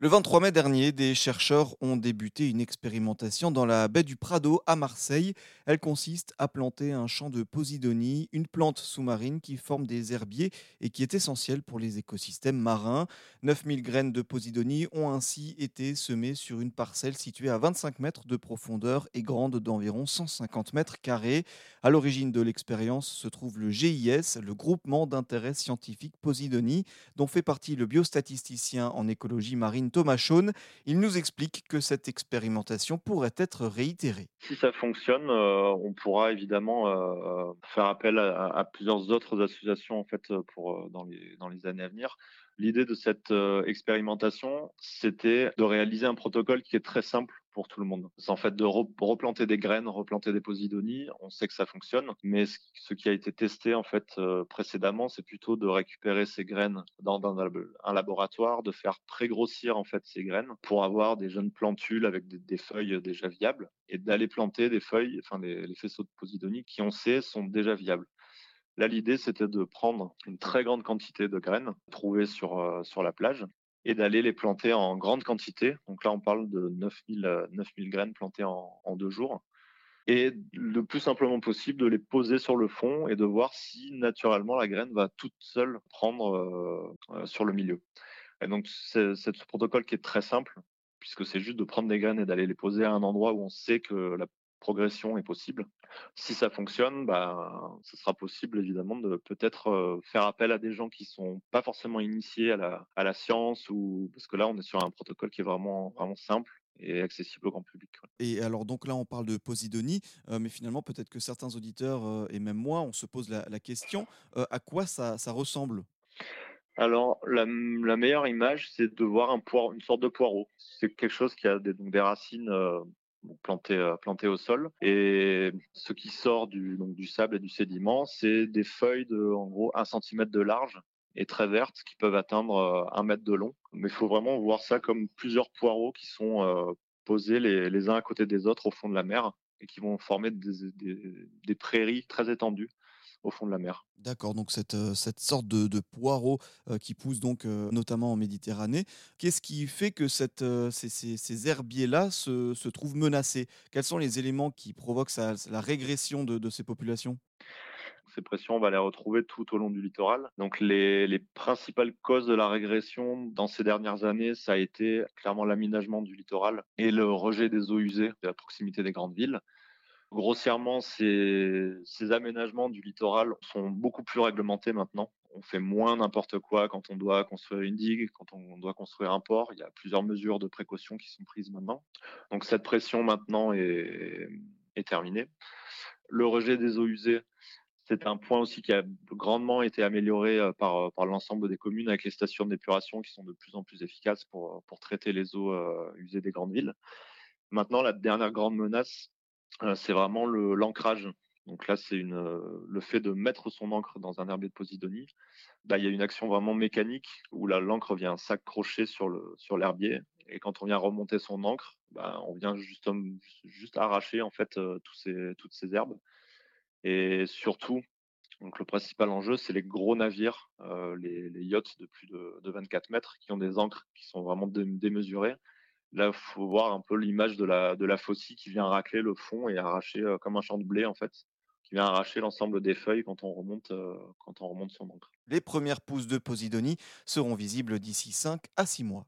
Le 23 mai dernier, des chercheurs ont débuté une expérimentation dans la baie du Prado à Marseille. Elle consiste à planter un champ de Posidonie, une plante sous-marine qui forme des herbiers et qui est essentielle pour les écosystèmes marins. 9000 graines de Posidonie ont ainsi été semées sur une parcelle située à 25 mètres de profondeur et grande d'environ 150 mètres carrés. À l'origine de l'expérience se trouve le GIS, le groupement d'intérêt scientifique Posidonie, dont fait partie le biostatisticien en écologie marine Thomas Chaune. Il nous explique que cette expérimentation pourrait être réitérée. Si ça fonctionne, euh, on pourra évidemment euh, faire appel à, plusieurs autres associations en fait pour euh, dans les dans les années à venir. L'idée de cette expérimentation, c'était de réaliser un protocole qui est très simple tout le monde. C'est en fait de replanter des graines, replanter des posidonies. On sait que ça fonctionne, mais ce qui a été testé en fait euh, précédemment, c'est plutôt de récupérer ces graines dans, un laboratoire, de faire pré-grossir en fait ces graines pour avoir des jeunes plantules avec des, feuilles déjà viables et d'aller planter des feuilles, enfin les, les faisceaux de posidonie qui on sait sont déjà viables. Là, l'idée, c'était de prendre une très grande quantité de graines trouvées sur, euh, sur la plage et d'aller les planter en grande quantité. Donc là, on parle de 9000, 9000 euh, graines plantées en, deux jours. Et le plus simplement possible, de les poser sur le fond et de voir si naturellement la graine va toute seule prendre euh, euh, sur le milieu. Et donc, c'est ce protocole qui est très simple, puisque c'est juste de prendre des graines et d'aller les poser à un endroit où on sait que la progression est possible. Si ça fonctionne, bah, ce sera possible évidemment de peut-être faire appel à des gens qui sont pas forcément initiés à la, à la science ou parce que là on est sur un protocole qui est vraiment vraiment simple et accessible au grand public. Et alors donc là on parle de Posidonie, euh, mais finalement peut-être que certains auditeurs euh, et même moi on se pose la, la question à quoi ça, ça ressemble? Alors, la, la, meilleure image, c'est de voir un poire, une sorte de poireau. C'est quelque chose qui a des, donc des racines euh, planté au sol. Et ce qui sort du, du sable et du sédiment, c'est des feuilles de, en gros, un centimètre de large et très vertes qui peuvent atteindre euh, un mètre de long. Mais il faut vraiment voir ça comme plusieurs poireaux qui sont euh, posés les, uns à côté des autres au fond de la mer et qui vont former des prairies très étendues au fond de la mer. D'accord, donc cette, euh, cette sorte de, de poireau euh, qui pousse donc euh, notamment en Méditerranée. Qu'est-ce qui fait que cette, ces, ces, ces herbiers-là se, se, trouvent menacés? Quels sont les éléments qui provoquent ça, la régression de, de ces populations? Ces pressions, on va les retrouver tout au long du littoral. Donc les, les, principales causes de la régression dans ces dernières années, ça a été clairement l'aménagement du littoral et le rejet des eaux usées de la proximité des grandes villes. Grossièrement, ces, aménagements du littoral sont beaucoup plus réglementés maintenant. On fait moins n'importe quoi quand on doit construire une digue, quand on doit construire un port. Il y a plusieurs mesures de précaution qui sont prises maintenant. Donc cette pression maintenant est, terminée. Le rejet des eaux usées, c'est un point aussi qui a grandement été amélioré euh, par, euh, par l'ensemble des communes avec les stations d'épuration qui sont de plus en plus efficaces pour, pour traiter les eaux euh, usées des grandes villes. Maintenant, la dernière grande menace, euh, c'est vraiment l'ancrage. Donc là, c'est euh, le fait de mettre son encre dans un herbier de Posidonie. Bah, il y a une action vraiment mécanique où l'encre vient s'accrocher sur l'herbier et quand on vient remonter son encre, bah, on vient juste, juste arracher en fait euh, toutes ces herbes. Et surtout, donc le principal enjeu, c'est les gros navires, euh, les, yachts de plus de, de, 24 mètres qui ont des encres qui sont vraiment démesurées Là, faut voir un peu l'image de la, de la faucille qui vient racler le fond et arracher euh, comme un champ de blé, en fait, qui vient arracher l'ensemble des feuilles quand on remonte, euh, quand on remonte son encre. Les premières pousses de Posidonie seront visibles d'ici 5 à 6 mois.